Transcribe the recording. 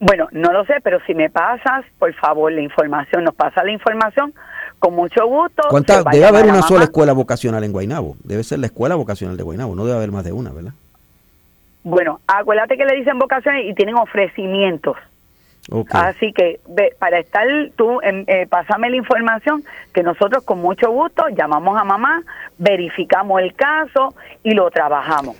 Bueno, no lo sé, pero si me pasas, por favor, la información, nos pasa la información, con mucho gusto. Debe haber una sola escuela vocacional en Guainabo. Debe ser la escuela vocacional de Guainabo. No debe haber más de una, ¿verdad? Bueno, acuérdate que le dicen vocaciones y tienen ofrecimientos. Así que para estar tú, eh, pásame la información que nosotros con mucho gusto llamamos a mamá, verificamos el caso y lo trabajamos.